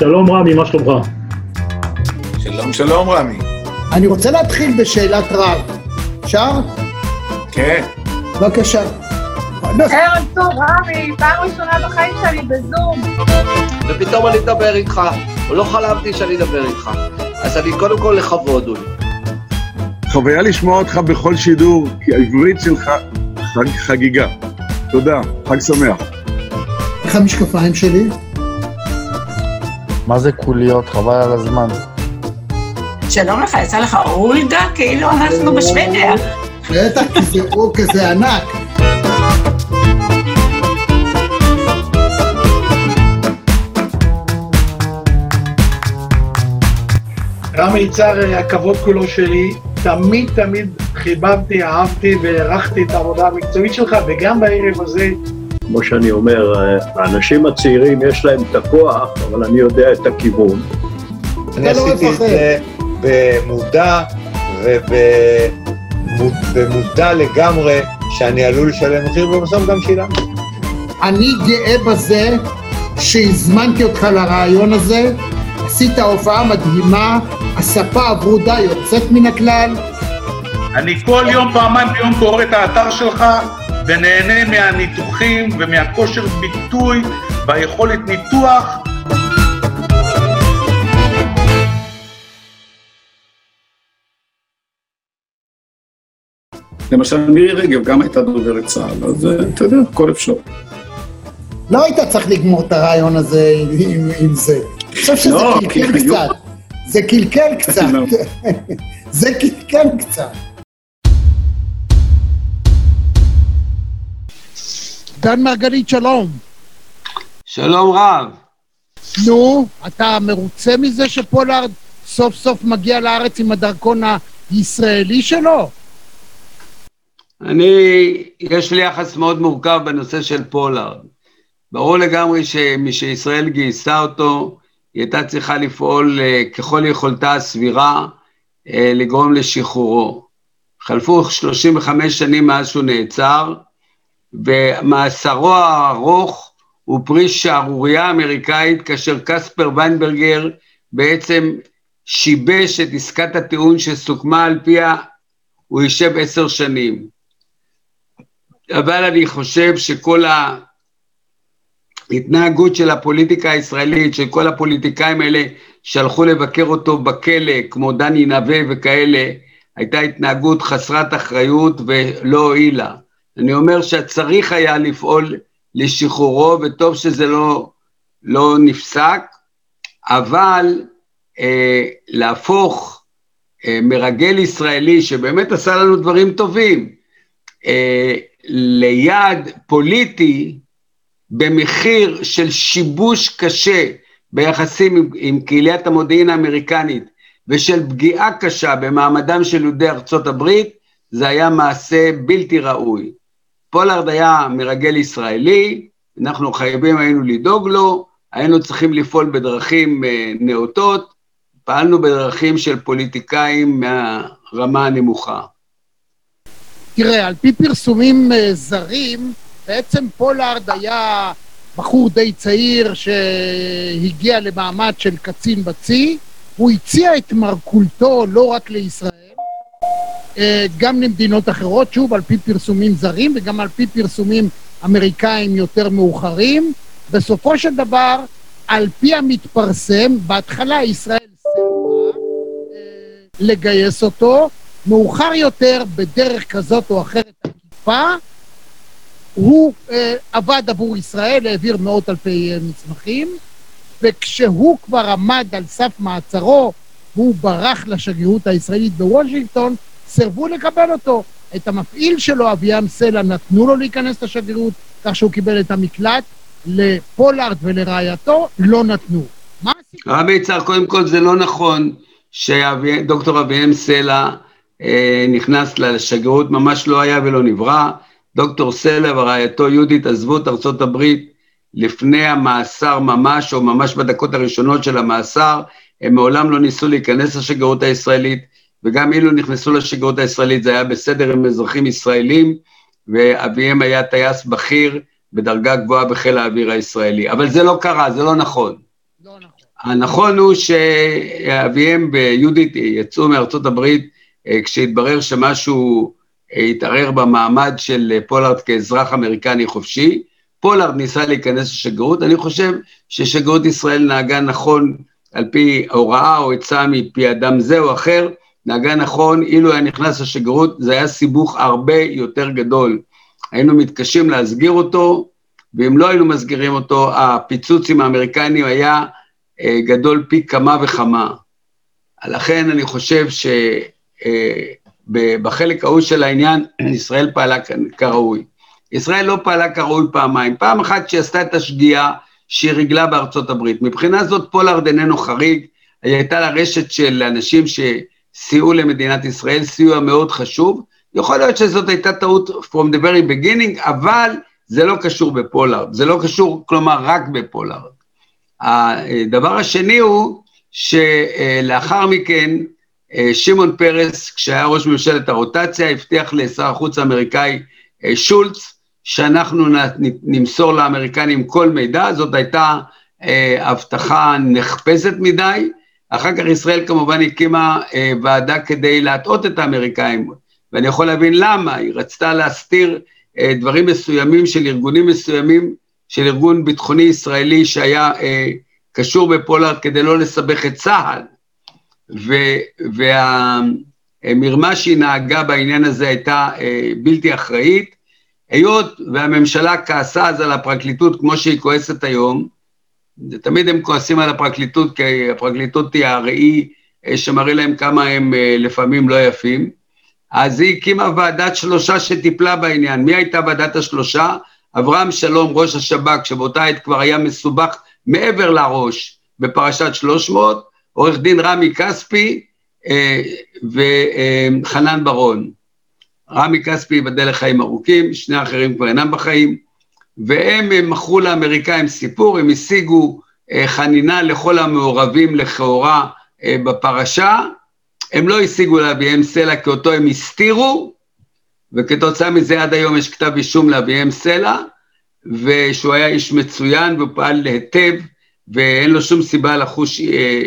שלום רמי, מה שלומך? שלום, שלום רמי. אני רוצה להתחיל בשאלת רב. אפשר? כן. בבקשה. ערב טוב, רמי, פעם ראשונה בחיים שלי בזום. ופתאום אני אדבר איתך, לא חלמתי שאני אדבר איתך. אז אני קודם כל לכבוד, אולי. חוויה לשמוע אותך בכל שידור, כי העברית שלך חג, חגיגה. תודה, חג שמח. איך המשקפיים שלי? מה זה קוליות? חבל על הזמן. שלום לך, יצא לך אולגה? כאילו אנחנו בשוודיה. בטח, כי זה אור כזה ענק. רמי יצהר, הכבוד כולו שלי. תמיד תמיד חיבבתי, אהבתי והערכתי את העבודה המקצועית שלך, וגם בערב הזה כמו שאני אומר, האנשים הצעירים יש להם את הכוח, אבל אני יודע את הכיוון. אני לא עשיתי את. זה במודע ובמודע לגמרי שאני עלול לשלם מחיר, ובסוף גם שילמתי. אני גאה בזה שהזמנתי אותך לרעיון הזה, עשית הופעה מדהימה, הספה הברודה יוצאת מן הכלל. אני כל יום, פעמיים ביום קורא את האתר שלך ונהנה מהניתוחים ומהכושר ביטוי והיכולת ניתוח. למשל, מירי רגב גם הייתה דוברת צה"ל, אז אה, אתה יודע, הכל אפשר. לא היית צריך לגמור את הרעיון הזה עם, עם זה. אני חושב שזה לא, קלקל קצת. זה קלקל קצת. לא. זה קלקל קצת. דן מרגלית, שלום. שלום רב. נו, אתה מרוצה מזה שפולארד סוף סוף מגיע לארץ עם הדרכון הישראלי שלו? אני, יש לי יחס מאוד מורכב בנושא של פולארד. ברור לגמרי שכשישראל גייסה אותו, היא הייתה צריכה לפעול אה, ככל יכולתה הסבירה אה, לגרום לשחרורו. חלפו 35 שנים מאז שהוא נעצר, ומאסרו הארוך הוא פרי שערורייה אמריקאית, כאשר קספר ויינברגר בעצם שיבש את עסקת הטיעון שסוכמה על פיה הוא יישב עשר שנים. אבל אני חושב שכל ההתנהגות של הפוליטיקה הישראלית, של כל הפוליטיקאים האלה שהלכו לבקר אותו בכלא, כמו דני נווה וכאלה, הייתה התנהגות חסרת אחריות ולא הועילה. אני אומר שצריך היה לפעול לשחרורו, וטוב שזה לא, לא נפסק, אבל אה, להפוך אה, מרגל ישראלי שבאמת עשה לנו דברים טובים, אה, ליעד פוליטי במחיר של שיבוש קשה ביחסים עם, עם קהיליית המודיעין האמריקנית ושל פגיעה קשה במעמדם של יהודי ארצות הברית, זה היה מעשה בלתי ראוי. פולארד היה מרגל ישראלי, אנחנו חייבים היינו לדאוג לו, היינו צריכים לפעול בדרכים אה, נאותות, פעלנו בדרכים של פוליטיקאים מהרמה הנמוכה. תראה, על פי פרסומים אה, זרים, בעצם פולארד היה בחור די צעיר שהגיע למעמד של קצין בצי, הוא הציע את מרכולתו לא רק לישראל, גם למדינות אחרות, שוב, על פי פרסומים זרים וגם על פי פרסומים אמריקאים יותר מאוחרים. בסופו של דבר, על פי המתפרסם, בהתחלה ישראל סירבה אה, לגייס אותו, מאוחר יותר, בדרך כזאת או אחרת עקיפה, הוא אה, עבד עבור ישראל, העביר מאות אלפי אה, מסמכים, וכשהוא כבר עמד על סף מעצרו, והוא ברח לשגרירות הישראלית בוושינגטון, סירבו לקבל אותו. את המפעיל שלו, אביעם סלע, נתנו לו להיכנס לשגרירות, כך שהוא קיבל את המקלט. לפולארד ולרעייתו לא נתנו. מה הסיפור? רבי יצהר, קודם כל זה לא נכון שדוקטור אביהם סלע אה, נכנס לשגרירות, ממש לא היה ולא נברא. דוקטור סלע ורעייתו יהודית עזבו את ארצות הברית לפני המאסר ממש, או ממש בדקות הראשונות של המאסר, הם מעולם לא ניסו להיכנס לשגרירות הישראלית, וגם אילו נכנסו לשגרירות הישראלית זה היה בסדר עם אזרחים ישראלים, ואביהם היה טייס בכיר בדרגה גבוהה בחיל האוויר הישראלי. אבל זה לא קרה, זה לא נכון. לא נכון. הנכון הוא שאביאם ויהודית יצאו מארצות הברית אה, כשהתברר שמשהו אה, התערער במעמד של פולארד כאזרח אמריקני חופשי. פולארד ניסה להיכנס לשגרירות, אני חושב ששגרירות ישראל נהגה נכון על פי הוראה או עצה מפי אדם זה או אחר, נהגה נכון, אילו היה נכנס לשגרירות זה היה סיבוך הרבה יותר גדול. היינו מתקשים להסגיר אותו, ואם לא היינו מסגירים אותו, הפיצוץ עם האמריקנים היה אה, גדול פי כמה וכמה. לכן אני חושב שבחלק ההוא של העניין, ישראל פעלה כראוי. ישראל לא פעלה כראוי פעמיים. פעם אחת שהיא עשתה את השגיאה שהיא ריגלה בארצות הברית. מבחינה זאת פולארד איננו חריג, היא הייתה לה רשת של אנשים שסייעו למדינת ישראל, סיוע מאוד חשוב. יכול להיות שזאת הייתה טעות from the very beginning, אבל זה לא קשור בפולארד, זה לא קשור, כלומר, רק בפולארד. הדבר השני הוא שלאחר מכן, שמעון פרס, כשהיה ראש ממשלת הרוטציה, הבטיח לשר החוץ האמריקאי שולץ, שאנחנו נמסור לאמריקנים כל מידע, זאת הייתה הבטחה נחפזת מדי. אחר כך ישראל כמובן הקימה ועדה כדי להטעות את האמריקאים, ואני יכול להבין למה, היא רצתה להסתיר אה, דברים מסוימים של ארגונים מסוימים, של ארגון ביטחוני ישראלי שהיה אה, קשור בפולארד כדי לא לסבך את צה"ל, והמרמה שהיא נהגה בעניין הזה הייתה אה, בלתי אחראית, היות והממשלה כעסה אז על הפרקליטות כמו שהיא כועסת היום, תמיד הם כועסים על הפרקליטות כי הפרקליטות היא הראי שמראה להם כמה הם לפעמים לא יפים, אז היא הקימה ועדת שלושה שטיפלה בעניין. מי הייתה ועדת השלושה? אברהם שלום, ראש השב"כ, שבאותה עת כבר היה מסובך מעבר לראש בפרשת 300, עורך דין רמי כספי אה, וחנן ברון. רמי כספי ייבדל לחיים ארוכים, שני האחרים כבר אינם בחיים, והם הם מכרו לאמריקאים סיפור, הם השיגו אה, חנינה לכל המעורבים לכאורה אה, בפרשה, הם לא השיגו לאביהם סלע כי אותו הם הסתירו, וכתוצאה מזה עד היום יש כתב אישום לאביהם סלע, ושהוא היה איש מצוין והוא פעל היטב, ואין לו שום סיבה לחוש אה,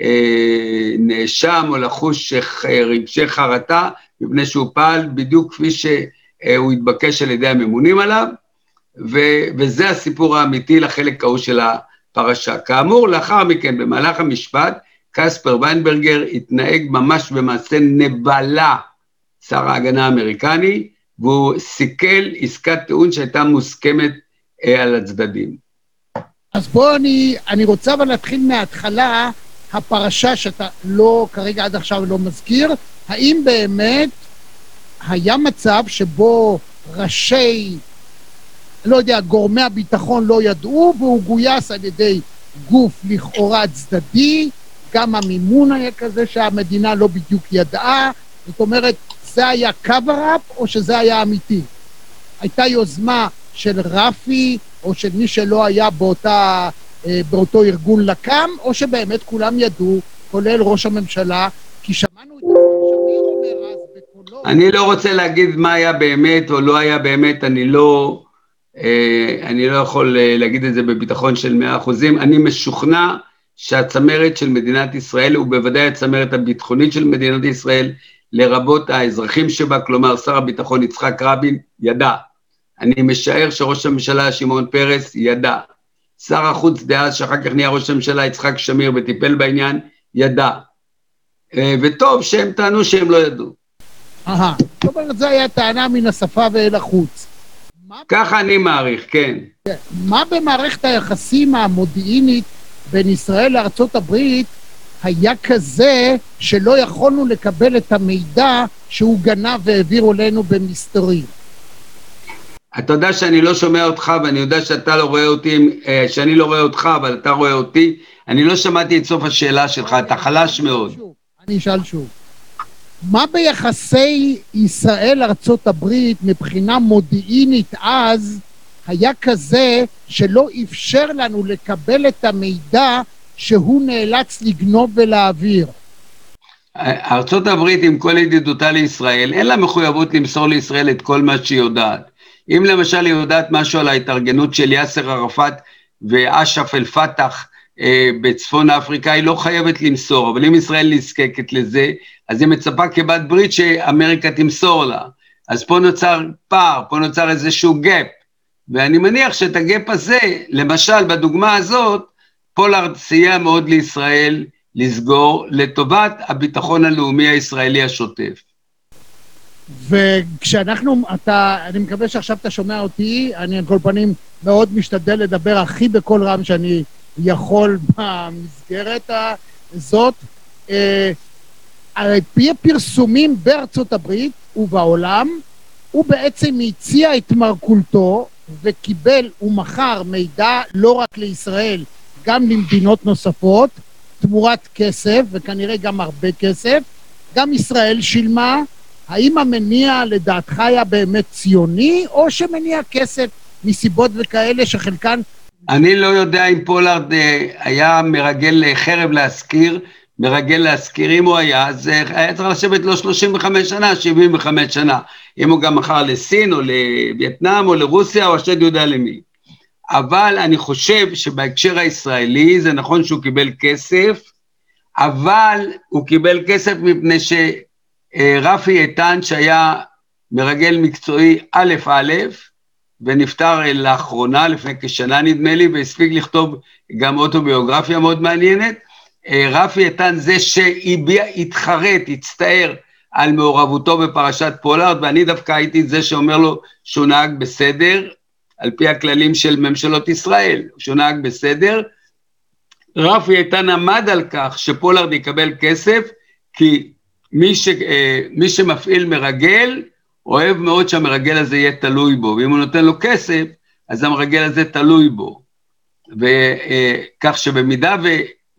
אה, נאשם או לחוש רגשי חרטה, מפני שהוא פעל בדיוק כפי שהוא התבקש על ידי הממונים עליו, ו, וזה הסיפור האמיתי לחלק ההוא של הפרשה. כאמור, לאחר מכן, במהלך המשפט, קספר ויינברגר התנהג ממש במעשה נבלה, שר ההגנה האמריקני, והוא סיכל עסקת טיעון שהייתה מוסכמת אה, על הצדדים. אז בוא אני, אני רוצה אבל להתחיל מההתחלה, הפרשה שאתה לא, כרגע עד עכשיו לא מזכיר, האם באמת היה מצב שבו ראשי, לא יודע, גורמי הביטחון לא ידעו, והוא גויס על ידי גוף לכאורה צדדי, גם המימון היה כזה שהמדינה לא בדיוק ידעה, זאת אומרת, זה היה cover-up או שזה היה אמיתי? הייתה יוזמה של רפי או של מי שלא היה באותה, אה, באותו ארגון לקם, או שבאמת כולם ידעו, כולל ראש הממשלה, כי שמענו את בקולו... אני לא רוצה להגיד מה היה באמת או לא היה באמת, אני לא, אני לא יכול אה, להגיד את זה בביטחון של מאה אחוזים, אני משוכנע שהצמרת של מדינת ישראל, ובוודאי הצמרת הביטחונית של מדינת ישראל, לרבות האזרחים שבה, כלומר שר הביטחון יצחק רבין, ידע. אני משער שראש הממשלה שמעון פרס ידע. שר החוץ דאז, שאחר כך נהיה ראש הממשלה, יצחק שמיר, וטיפל בעניין, ידע. אה, וטוב שהם טענו שהם לא ידעו. אהה, זאת אומרת, זו הייתה טענה מן השפה ואל החוץ. ככה אני מעריך, כן. מה במערכת היחסים המודיעינית בין ישראל לארצות הברית היה כזה שלא יכולנו לקבל את המידע שהוא גנב והעביר אלינו במסתרים. אתה יודע שאני לא שומע אותך ואני יודע שאתה לא רואה אותי, אה, שאני לא רואה אותך אבל אתה רואה אותי, אני לא שמעתי את סוף השאלה שלך, אתה חלש מאוד. אני אשאל שוב. מה ביחסי ישראל-ארצות הברית מבחינה מודיעינית אז היה כזה שלא אפשר לנו לקבל את המידע שהוא נאלץ לגנוב ולהעביר. ארצות הברית עם כל ידידותה לישראל, אין לה מחויבות למסור לישראל את כל מה שהיא יודעת. אם למשל היא יודעת משהו על ההתארגנות של יאסר ערפאת ואש"ף אל-פתח בצפון אפריקה, היא לא חייבת למסור, אבל אם ישראל נזקקת לזה, אז היא מצפה כבת ברית שאמריקה תמסור לה. אז פה נוצר פער, פה נוצר איזשהו gap, ואני מניח שאת ה gap הזה, למשל בדוגמה הזאת, פולארד סייע מאוד לישראל לסגור לטובת הביטחון הלאומי הישראלי השוטף. וכשאנחנו, אתה, אני מקווה שעכשיו אתה שומע אותי, אני על כל פנים מאוד משתדל לדבר הכי בקול רם שאני יכול במסגרת הזאת. אה, על פי הפרסומים בארצות הברית ובעולם, הוא בעצם הציע את מרכולתו וקיבל ומכר מידע לא רק לישראל, גם למדינות נוספות, תמורת כסף, וכנראה גם הרבה כסף. גם ישראל שילמה. האם המניע לדעתך היה באמת ציוני, או שמניע כסף מסיבות וכאלה שחלקן... אני לא יודע אם פולארד אה, היה מרגל חרב להשכיר, מרגל להשכיר, אם הוא היה, אז אה, היה צריך לשבת לו 35 שנה, 75 שנה. אם הוא גם מכר לסין, או לווייטנאם, או לרוסיה, או השד יודע למי. אבל אני חושב שבהקשר הישראלי זה נכון שהוא קיבל כסף, אבל הוא קיבל כסף מפני שרפי איתן, שהיה מרגל מקצועי א' א', ונפטר לאחרונה, לפני כשנה נדמה לי, והספיק לכתוב גם אוטוביוגרפיה מאוד מעניינת, רפי איתן זה שהביע, התחרט, הצטער על מעורבותו בפרשת פולארד, ואני דווקא הייתי זה שאומר לו שהוא נהג בסדר, על פי הכללים של ממשלות ישראל, שהוא נהג בסדר. רפי איתן עמד על כך שפולארד יקבל כסף, כי מי, ש, אה, מי שמפעיל מרגל, אוהב מאוד שהמרגל הזה יהיה תלוי בו, ואם הוא נותן לו כסף, אז המרגל הזה תלוי בו. וכך אה, שבמידה ו,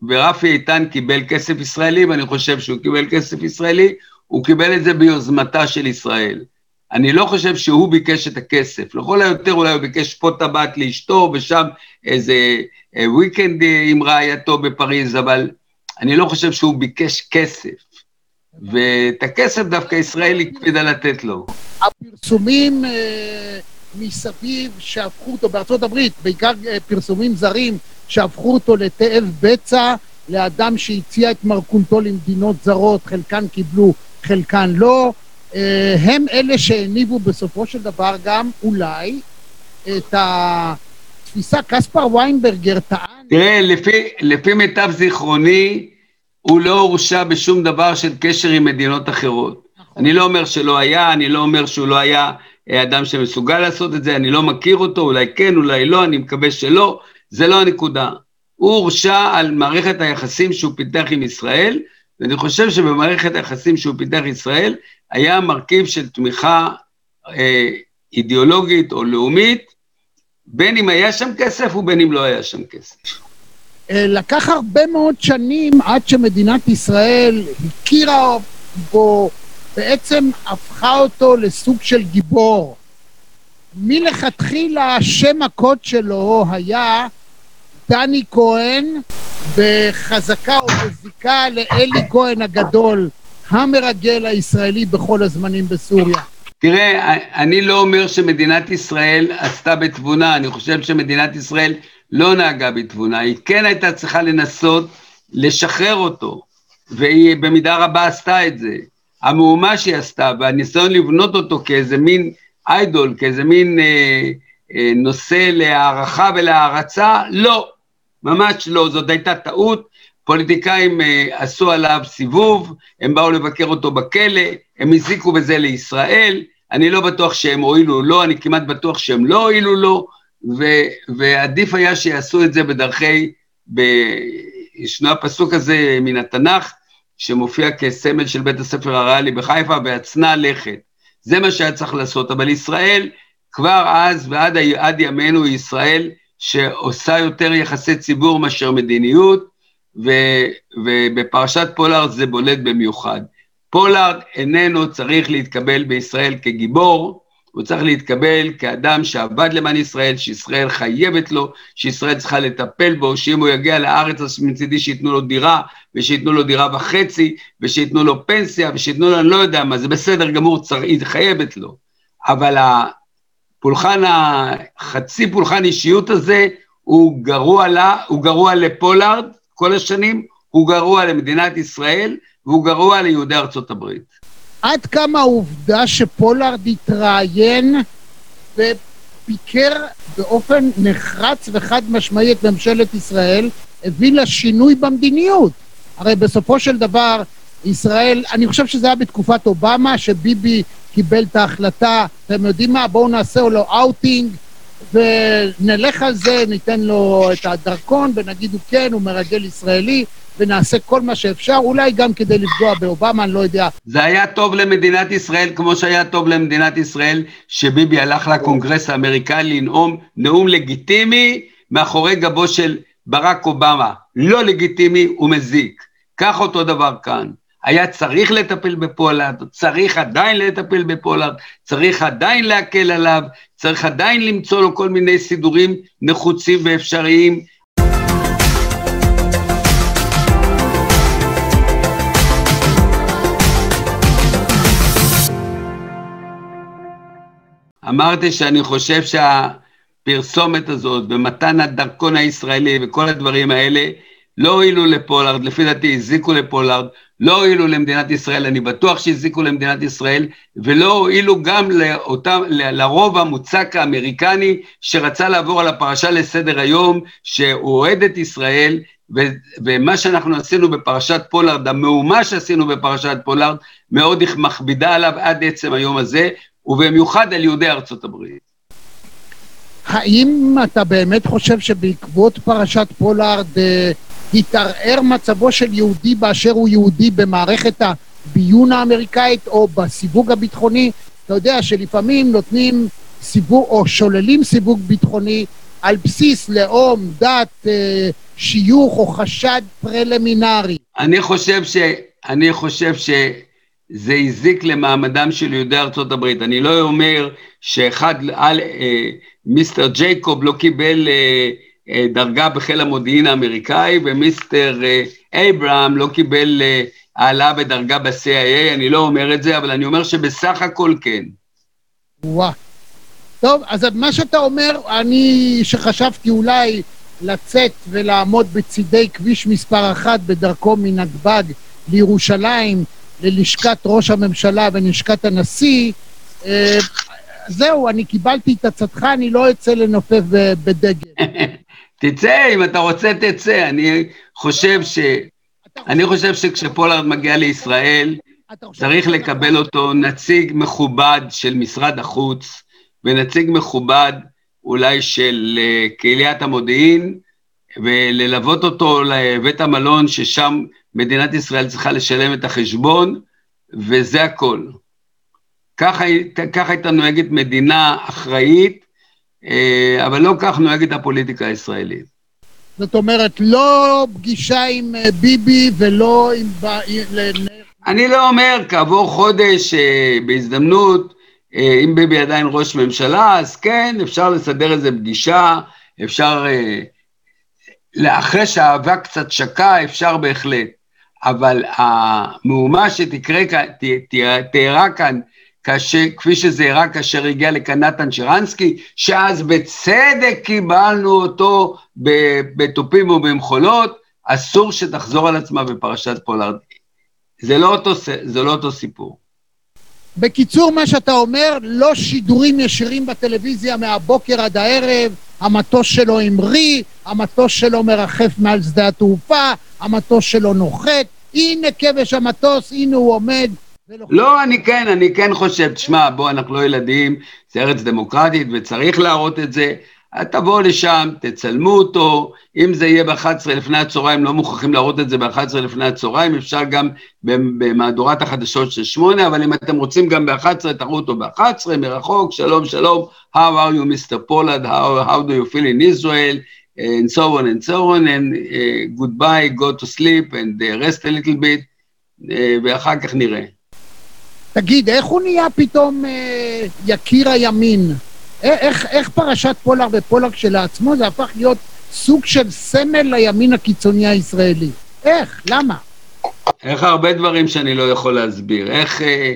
ורפי איתן קיבל כסף ישראלי, ואני חושב שהוא קיבל כסף ישראלי, הוא קיבל את זה ביוזמתה של ישראל. אני לא חושב שהוא ביקש את הכסף, לכל היותר אולי הוא ביקש פה טבעת לאשתו ושם איזה וויקנד אה, עם רעייתו בפריז, אבל אני לא חושב שהוא ביקש כסף. ואת הכסף דווקא ישראל הקפידה לתת לו. הפרסומים אה, מסביב שהפכו אותו בארצות הברית, בעיקר אה, פרסומים זרים, שהפכו אותו לתאב בצע, לאדם שהציע את מרכולתו למדינות זרות, חלקן קיבלו, חלקן לא. אה, הם אלה שהניבו בסופו של דבר גם אולי את התפיסה, קספר ויינברגר טען... תראה, לפי, לפי מיטב זיכרוני, הוא לא הורשע בשום דבר של קשר עם מדינות אחרות. נכון. אני לא אומר שלא היה, אני לא אומר שהוא לא היה אה, אדם שמסוגל לעשות את זה, אני לא מכיר אותו, אולי כן, אולי לא, אני מקווה שלא, זה לא הנקודה. הוא הורשע על מערכת היחסים שהוא פיתח עם ישראל, ואני חושב שבמערכת היחסים שהוא פיתח ישראל, היה מרכיב של תמיכה אה, אידיאולוגית או לאומית, בין אם היה שם כסף ובין אם לא היה שם כסף. אה, לקח הרבה מאוד שנים עד שמדינת ישראל הכירה בו, בעצם הפכה אותו לסוג של גיבור. מלכתחילה שם הקוד שלו היה דני כהן, בחזקה או בזיקה לאלי כהן הגדול, המרגל הישראלי בכל הזמנים בסוריה. תראה, אני לא אומר שמדינת ישראל עשתה בתבונה, אני חושב שמדינת ישראל לא נהגה בתבונה, היא כן הייתה צריכה לנסות לשחרר אותו, והיא במידה רבה עשתה את זה. המהומה שהיא עשתה, והניסיון לבנות אותו כאיזה מין איידול, כאיזה מין אה, אה, נושא להערכה ולהערצה, לא, ממש לא, זאת הייתה טעות, פוליטיקאים אה, עשו עליו סיבוב, הם באו לבקר אותו בכלא, הם הזיקו בזה לישראל, אני לא בטוח שהם הועילו לו, אני כמעט בטוח שהם לא הועילו לו, ו- ועדיף היה שיעשו את זה בדרכי, ב... ישנו הפסוק הזה מן התנ"ך, שמופיע כסמל של בית הספר הריאלי בחיפה, והצנע לכת. זה מה שהיה צריך לעשות, אבל ישראל, כבר אז ועד ימינו, ישראל שעושה יותר יחסי ציבור מאשר מדיניות, ו, ובפרשת פולארד זה בולט במיוחד. פולארד איננו צריך להתקבל בישראל כגיבור, הוא צריך להתקבל כאדם שעבד למען ישראל, שישראל חייבת לו, שישראל צריכה לטפל בו, שאם הוא יגיע לארץ אז מצידי שייתנו לו דירה, ושייתנו לו דירה וחצי, ושייתנו לו פנסיה, ושייתנו לו אני לא יודע מה, זה בסדר גמור, היא חייבת לו. אבל הפולחן, החצי פולחן אישיות הזה, הוא גרוע לה, הוא גרוע לפולארד כל השנים, הוא גרוע למדינת ישראל, והוא גרוע ליהודי ארצות הברית. עד כמה העובדה שפולארד התראיין וביקר באופן נחרץ וחד משמעי את ממשלת ישראל, הביא לשינוי במדיניות. הרי בסופו של דבר, ישראל, אני חושב שזה היה בתקופת אובמה, שביבי קיבל את ההחלטה, אתם יודעים מה, בואו נעשה לו אאוטינג, ונלך על זה, ניתן לו את הדרכון, ונגיד הוא כן, הוא מרגל ישראלי, ונעשה כל מה שאפשר, אולי גם כדי לפגוע באובמה, אני לא יודע. זה היה טוב למדינת ישראל, כמו שהיה טוב למדינת ישראל, שביבי הלך לקונגרס האמריקאי לנאום נאום לגיטימי מאחורי גבו של ברק אובמה. לא לגיטימי ומזיק. כך אותו דבר כאן. היה צריך לטפל בפולארד, צריך עדיין לטפל בפולארד, צריך עדיין להקל עליו, צריך עדיין למצוא לו כל מיני סידורים נחוצים ואפשריים. אמרתי שאני חושב שהפרסומת הזאת ומתן הדרכון הישראלי וכל הדברים האלה לא הועילו לפולארד, לפי דעתי הזיקו לפולארד, לא הועילו למדינת ישראל, אני בטוח שהזיקו למדינת ישראל, ולא הועילו גם לאותם, לרוב המוצק האמריקני שרצה לעבור על הפרשה לסדר היום, שהוא אוהד את ישראל, ו, ומה שאנחנו עשינו בפרשת פולארד, המהומה שעשינו בפרשת פולארד, מאוד מכבידה עליו עד עצם היום הזה, ובמיוחד על יהודי ארצות הברית. האם אתה באמת חושב שבעקבות פרשת פולארד אה, התערער מצבו של יהודי באשר הוא יהודי במערכת הביון האמריקאית או בסיווג הביטחוני? אתה יודע שלפעמים נותנים סיווג או שוללים סיווג ביטחוני על בסיס לאום, דת, אה, שיוך או חשד preliminary. אני חושב ש... אני חושב ש... זה הזיק למעמדם של יהודי ארצות הברית. אני לא אומר שאחד, על, אה, מיסטר ג'ייקוב לא קיבל אה, אה, דרגה בחיל המודיעין האמריקאי, ומיסטר אה, אייברהם לא קיבל אה, העלאה בדרגה ב-CIA, אני לא אומר את זה, אבל אני אומר שבסך הכל כן. וואו. טוב, אז מה שאתה אומר, אני שחשבתי אולי לצאת ולעמוד בצידי כביש מספר אחת בדרכו מנתב"ג לירושלים, ללשכת ראש הממשלה ולשכת הנשיא, אה, זהו, אני קיבלתי את עצתך, אני לא אצא לנופף בדגל. תצא, אם אתה רוצה תצא. אני חושב ש... אני חושב שכשפולארד מגיע לישראל, צריך לקבל אותו נציג מכובד של משרד החוץ, ונציג מכובד אולי של אה, קהיליית המודיעין, וללוות אותו לבית המלון, ששם מדינת ישראל צריכה לשלם את החשבון, וזה הכל. ככה, ככה הייתה נוהגת מדינה אחראית, אה, אבל לא כך נוהגת הפוליטיקה הישראלית. זאת אומרת, לא פגישה עם אה, ביבי ולא עם... אני לא אומר, כעבור חודש, אה, בהזדמנות, אם ביבי עדיין ראש ממשלה, אז כן, אפשר לסדר איזה פגישה, אפשר, אחרי שהאהבה קצת שקע, אפשר בהחלט. אבל המהומה שתקרה כאן, תארע כאן, כאשר, כפי שזה אירע כאשר הגיע לכאן נתן שרנסקי, שאז בצדק קיבלנו אותו בתופים ובמחולות, אסור שתחזור על עצמה בפרשת פולארד. זה לא אותו, זה לא אותו סיפור. בקיצור, מה שאתה אומר, לא שידורים ישירים בטלוויזיה מהבוקר עד הערב, המטוס שלו המריא, המטוס שלו מרחף מעל שדה התעופה, המטוס שלו נוחת, הנה כבש המטוס, הנה הוא עומד. לא, אני כן, אני כן חושב, תשמע, בוא, אנחנו לא ילדים, זה ארץ דמוקרטית וצריך להראות את זה. תבואו לשם, תצלמו אותו, אם זה יהיה ב-11 לפני הצהריים, לא מוכרחים להראות את זה ב-11 לפני הצהריים, אפשר גם במהדורת החדשות של שמונה, אבל אם אתם רוצים גם ב-11, תראו אותו ב-11, מרחוק, שלום, שלום, How are you, Mr. Pollard, how, how do you feel in Israel, and so on and so on, and uh, goodbye, go to sleep, and uh, rest a little bit, uh, ואחר כך נראה. תגיד, איך הוא נהיה פתאום אה, יקיר הימין? איך, איך פרשת פולארד ופולארד כשלעצמו זה הפך להיות סוג של סמל לימין הקיצוני הישראלי? איך? למה? איך הרבה דברים שאני לא יכול להסביר. איך אה,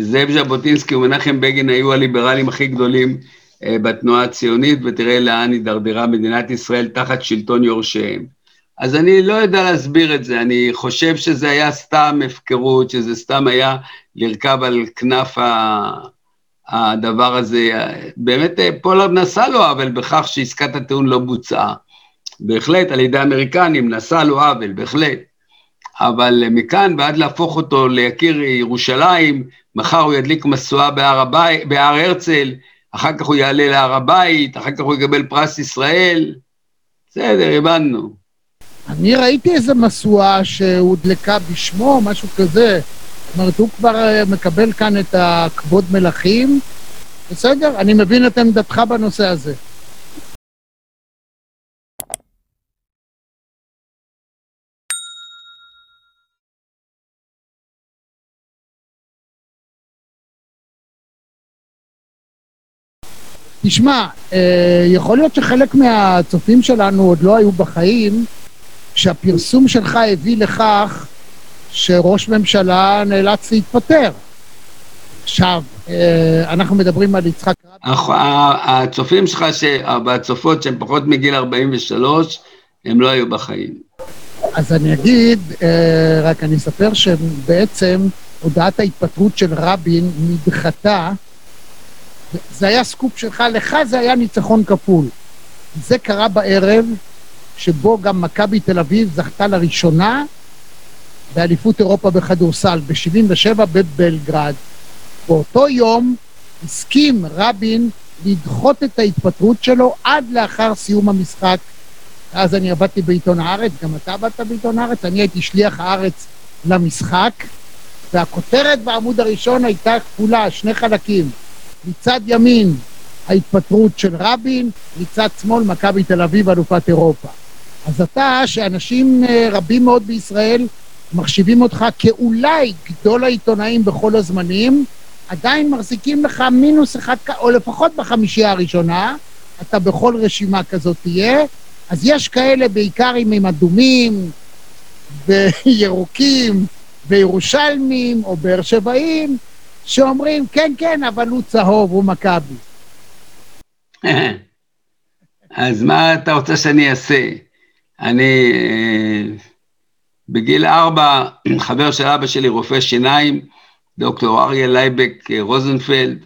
זאב ז'בוטינסקי ומנחם בגין היו הליברלים הכי גדולים אה, בתנועה הציונית, ותראה לאן הידרדרה מדינת ישראל תחת שלטון יורשיהם. אז אני לא יודע להסביר את זה, אני חושב שזה היה סתם הפקרות, שזה סתם היה לרכב על כנף הדבר הזה. באמת אה, פולארד נשא לו עוול בכך שעסקת הטיעון לא בוצעה. בהחלט, על ידי האמריקנים, נשא לו עוול, בהחלט. אבל מכאן ועד להפוך אותו ליקיר ירושלים, מחר הוא ידליק משואה בהר, בהר הרצל, אחר כך הוא יעלה להר הבית, אחר כך הוא יקבל פרס ישראל. בסדר, הבנו. אני ראיתי איזה משואה שהודלקה בשמו, משהו כזה. אומרת, הוא כבר אה, מקבל כאן את הכבוד מלכים. בסדר, אני מבין את עמדתך בנושא הזה. תשמע, אה, יכול להיות שחלק מהצופים שלנו עוד לא היו בחיים, כשהפרסום שלך הביא לכך שראש ממשלה נאלץ להתפטר. עכשיו, אה, אנחנו מדברים על יצחק רבין. הצופים שלך, והצופות שהן פחות מגיל 43, הם לא היו בחיים. אז אני אגיד, אה, רק אני אספר שבעצם הודעת ההתפטרות של רבין נדחתה זה היה סקופ שלך, לך זה היה ניצחון כפול. זה קרה בערב שבו גם מכבי תל אביב זכתה לראשונה באליפות אירופה בכדורסל, ב-77' בבלגרד. באותו יום הסכים רבין לדחות את ההתפטרות שלו עד לאחר סיום המשחק. אז אני עבדתי בעיתון הארץ, גם אתה עבדת בעיתון הארץ, אני הייתי שליח הארץ למשחק, והכותרת בעמוד הראשון הייתה כפולה, שני חלקים. מצד ימין ההתפטרות של רבין, מצד שמאל מכבי תל אביב אלופת אירופה. אז אתה, שאנשים אה, רבים מאוד בישראל מחשיבים אותך כאולי גדול העיתונאים בכל הזמנים, עדיין מחזיקים לך מינוס אחד, או לפחות בחמישייה הראשונה, אתה בכל רשימה כזאת תהיה. אז יש כאלה, בעיקר עם אדומים וירוקים וירושלמים או באר שבעים, שאומרים, כן, כן, אבל הוא צהוב, הוא מכבי. אז מה אתה רוצה שאני אעשה? אני אה, בגיל ארבע, חבר של אבא שלי, רופא שיניים, דוקטור אריה לייבק אה, רוזנפלד,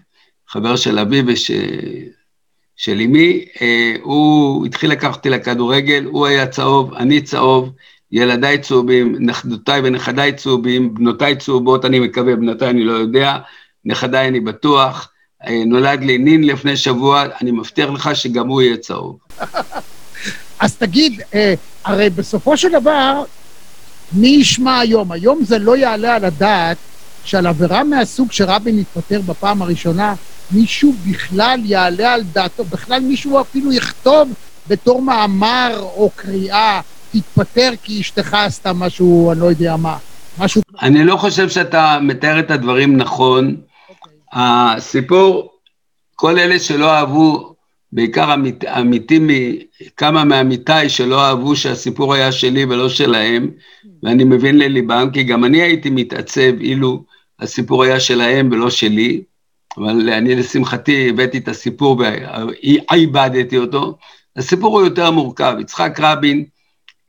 חבר של אבי ושל אמי, אה, הוא התחיל לקחת אותי לכדורגל, הוא היה צהוב, אני צהוב, ילדיי צהובים, נכדותיי ונכדיי צהובים, בנותיי צהובות, אני מקווה, בנותיי אני לא יודע, נכדיי אני בטוח. אה, נולד לי נין לפני שבוע, אני מבטיח לך שגם הוא יהיה צהוב. אז תגיד, הרי בסופו של דבר, מי ישמע היום? היום זה לא יעלה על הדעת שעל עבירה מהסוג שרבין התפטר בפעם הראשונה, מישהו בכלל יעלה על דעתו, בכלל מישהו אפילו יכתוב בתור מאמר או קריאה תתפטר כי אשתך עשתה משהו, אני לא יודע מה. משהו... אני לא חושב שאתה מתאר את הדברים נכון. Okay. אוקיי. הסיפור, כל אלה שלא אהבו, בעיקר עמית, עמיתים, כמה מעמיתיי שלא אהבו שהסיפור היה שלי ולא שלהם, ואני מבין לליבם, כי גם אני הייתי מתעצב אילו הסיפור היה שלהם ולא שלי, אבל אני לשמחתי הבאתי את הסיפור ועיבדתי אותו. הסיפור הוא יותר מורכב. יצחק רבין,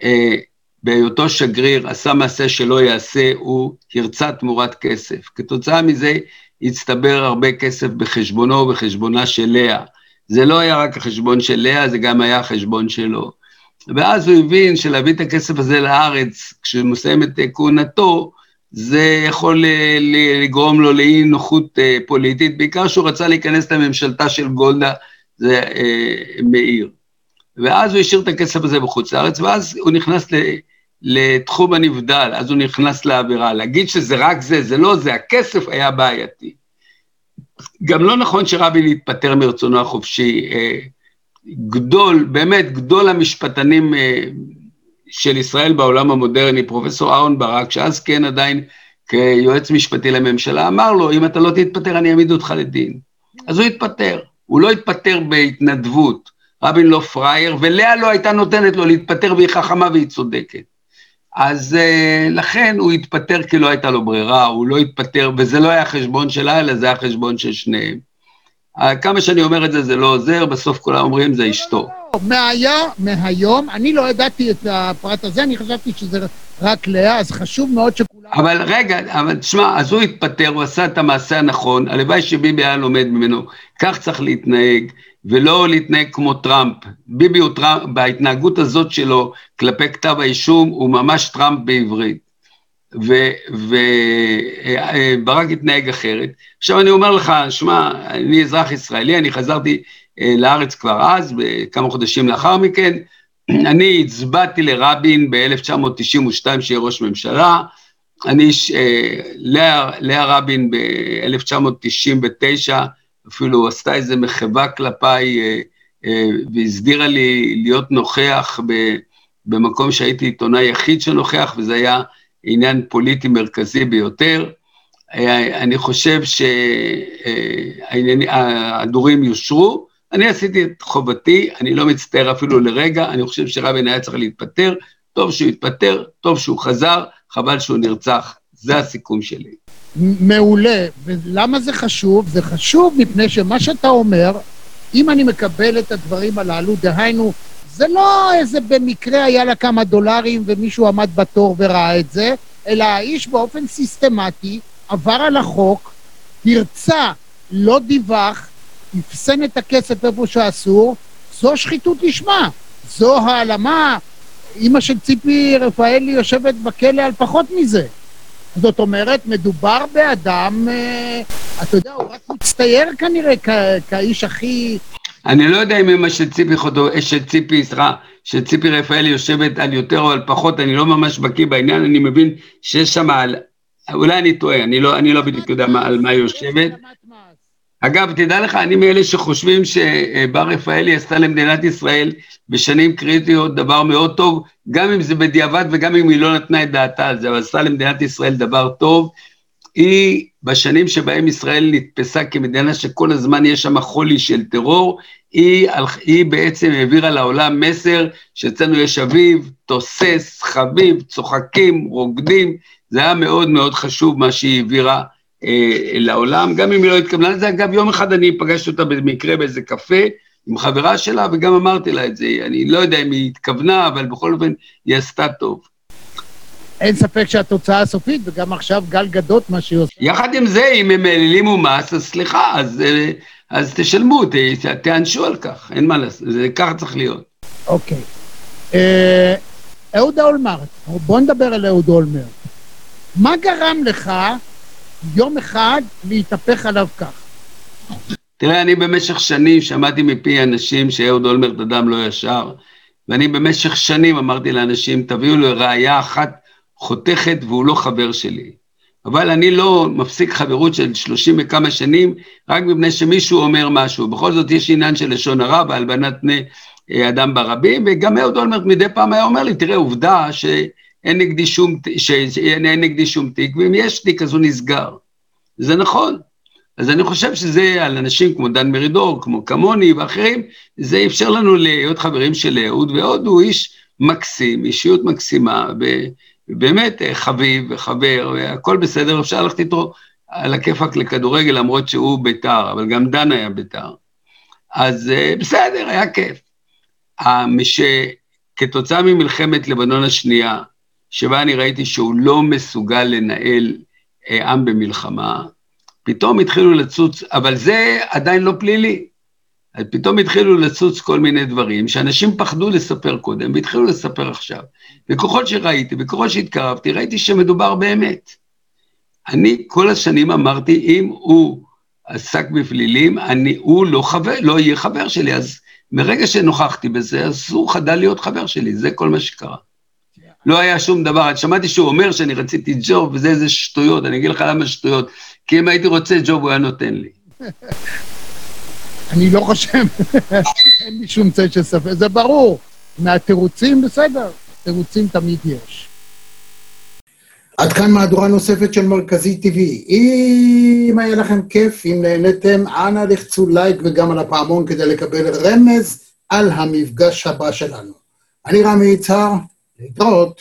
אה, בהיותו שגריר עשה מעשה שלא יעשה, הוא הרצה תמורת כסף. כתוצאה מזה הצטבר הרבה כסף בחשבונו ובחשבונה של לאה. זה לא היה רק החשבון של לאה, זה גם היה החשבון שלו. ואז הוא הבין שלהביא את הכסף הזה לארץ, כשהוא מסיים את כהונתו, זה יכול לגרום לו לאי נוחות אה, פוליטית, בעיקר שהוא רצה להיכנס לממשלתה של גולדה, זה אה, מאיר. ואז הוא השאיר את הכסף הזה בחוץ לארץ, ואז הוא נכנס לתחום הנבדל, אז הוא נכנס לעבירה. להגיד שזה רק זה, זה לא זה, הכסף היה בעייתי. גם לא נכון שרבין יתפטר מרצונו החופשי. אה, גדול, באמת, גדול המשפטנים אה, של ישראל בעולם המודרני, פרופסור אהרן ברק, שאז כן עדיין כיועץ משפטי לממשלה, אמר לו, אם אתה לא תתפטר, אני אעמיד אותך לדין. אז הוא התפטר. הוא לא התפטר בהתנדבות. רבין לא פראייר, ולאה לא הייתה נותנת לו להתפטר והיא חכמה והיא צודקת. אז uh, לכן הוא התפטר כי לא הייתה לו ברירה, הוא לא התפטר, וזה לא היה חשבון שלה, אלא זה היה חשבון של שניהם. אה, כמה שאני אומר את זה, זה לא עוזר, בסוף כולם אומרים זה אשתו. לא, מההיה, מהיום, אני לא ידעתי את הפרט הזה, אני חשבתי שזה רק לאה, אז חשוב מאוד שכולם... אבל רגע, אבל תשמע, אז הוא התפטר, הוא עשה את המעשה הנכון, הלוואי שביבי היה לומד ממנו, כך צריך להתנהג, ולא להתנהג כמו טראמפ. ביבי הוא טראמפ, בהתנהגות הזאת שלו כלפי כתב האישום, הוא ממש טראמפ בעברית. וברק התנהג אחרת. עכשיו אני אומר לך, שמע, אני אזרח ישראלי, אני חזרתי אה, לארץ כבר אז, כמה חודשים לאחר מכן, אני הצבעתי לרבין ב-1992 שיהיה ראש ממשלה, אני, אה, לאה, לאה רבין ב-1999 אפילו עשתה איזה מחווה כלפיי אה, והסדירה לי להיות נוכח במקום שהייתי עיתונאי יחיד שנוכח, וזה היה עניין פוליטי מרכזי ביותר. אני חושב שההדורים יושרו, אני עשיתי את חובתי, אני לא מצטער אפילו לרגע, אני חושב שרבין היה צריך להתפטר, טוב שהוא התפטר, טוב שהוא חזר, חבל שהוא נרצח, זה הסיכום שלי. מעולה, ולמה זה חשוב? זה חשוב מפני שמה שאתה אומר, אם אני מקבל את הדברים הללו, דהיינו, זה לא איזה במקרה היה לה כמה דולרים ומישהו עמד בתור וראה את זה, אלא האיש באופן סיסטמטי עבר על החוק, פרצה, לא דיווח, אפסן את הכסף איפה שאסור, זו שחיתות לשמה. זו העלמה. אימא של ציפי רפאלי יושבת בכלא על פחות מזה. זאת אומרת, מדובר באדם, אה, אתה יודע, הוא רק מצטייר כנראה כאיש הכי אני לא יודע אם אמא של ציפי חודו, אה, של ציפי, סליחה, של ציפי רפאלי יושבת על יותר או על פחות, אני לא ממש בקיא בעניין, אני מבין שיש שם על... אולי אני טועה, אני לא, אני לא בדיוק יודע מה, על מה היא יושבת. אגב, תדע לך, אני מאלה שחושבים שבר רפאלי עשתה למדינת ישראל בשנים קריטיות דבר מאוד טוב, גם אם זה בדיעבד וגם אם היא לא נתנה את דעתה על זה, אבל עשתה למדינת ישראל דבר טוב. היא בשנים שבהם ישראל נתפסה כמדינה שכל הזמן יש שם חולי של טרור, היא, היא בעצם העבירה לעולם מסר שאצלנו יש אביב, תוסס, חביב, צוחקים, רוקדים, זה היה מאוד מאוד חשוב מה שהיא העבירה לעולם, גם אם היא לא התכוונה לזה, אגב יום אחד אני פגשתי אותה במקרה באיזה קפה עם חברה שלה וגם אמרתי לה את זה, אני לא יודע אם היא התכוונה, אבל בכל אופן היא עשתה טוב. אין ספק שהתוצאה הסופית, וגם עכשיו גל גדות, מה שהיא עושה. יחד עם זה, אם הם העלימו מס, אז סליחה, אז, אה, אז תשלמו, ת, תענשו על כך, אין מה לעשות, זה ככה צריך להיות. אוקיי. אה, אהוד אולמרט, בוא נדבר על אהוד אולמרט. מה גרם לך יום אחד להתהפך עליו כך? תראה, אני במשך שנים שמעתי מפי אנשים שאהוד אולמרט אדם לא ישר, ואני במשך שנים אמרתי לאנשים, תביאו לי ראייה אחת חותכת והוא לא חבר שלי. אבל אני לא מפסיק חברות של שלושים וכמה שנים, רק מפני שמישהו אומר משהו. בכל זאת יש עניין של לשון הרע והלבנת פני אה, אדם ברבים, וגם אהוד אולמרט מדי פעם היה אומר לי, תראה, עובדה שאין נגדי שום, שאין נגדי שום תיק, ואם יש תיק אז הוא נסגר. זה נכון. אז אני חושב שזה על אנשים כמו דן מרידור, כמו כמוני ואחרים, זה אפשר לנו להיות חברים של אהוד, ואהוד הוא איש מקסים, אישיות מקסימה, באמת אה, חביב וחבר, והכל בסדר, אפשר ללכת איתו על הכיפאק לכדורגל, למרות שהוא בית"ר, אבל גם דן היה בית"ר. אז אה, בסדר, היה כיף. כתוצאה ממלחמת לבנון השנייה, שבה אני ראיתי שהוא לא מסוגל לנהל אה, עם במלחמה, פתאום התחילו לצוץ, אבל זה עדיין לא פלילי. אז פתאום התחילו לצוץ כל מיני דברים שאנשים פחדו לספר קודם והתחילו לספר עכשיו. וככל שראיתי וככל שהתקרבתי, ראיתי שמדובר באמת. אני כל השנים אמרתי, אם הוא עסק בפלילים, אני, הוא לא, חבר, לא יהיה חבר שלי, אז מרגע שנוכחתי בזה, אז הוא חדל להיות חבר שלי, זה כל מה שקרה. לא היה שום דבר, שמעתי שהוא אומר שאני רציתי ג'וב, וזה איזה שטויות, אני אגיד לך למה שטויות, כי אם הייתי רוצה ג'וב, הוא היה נותן לי. אני לא חושב, אין לי שום צד של ספק, זה ברור. מהתירוצים, בסדר, תירוצים תמיד יש. עד כאן מהדורה נוספת של מרכזי TV. אם היה לכם כיף, אם נהניתם, אנא לחצו לייק וגם על הפעמון כדי לקבל רמז על המפגש הבא שלנו. אני רמי יצהר, então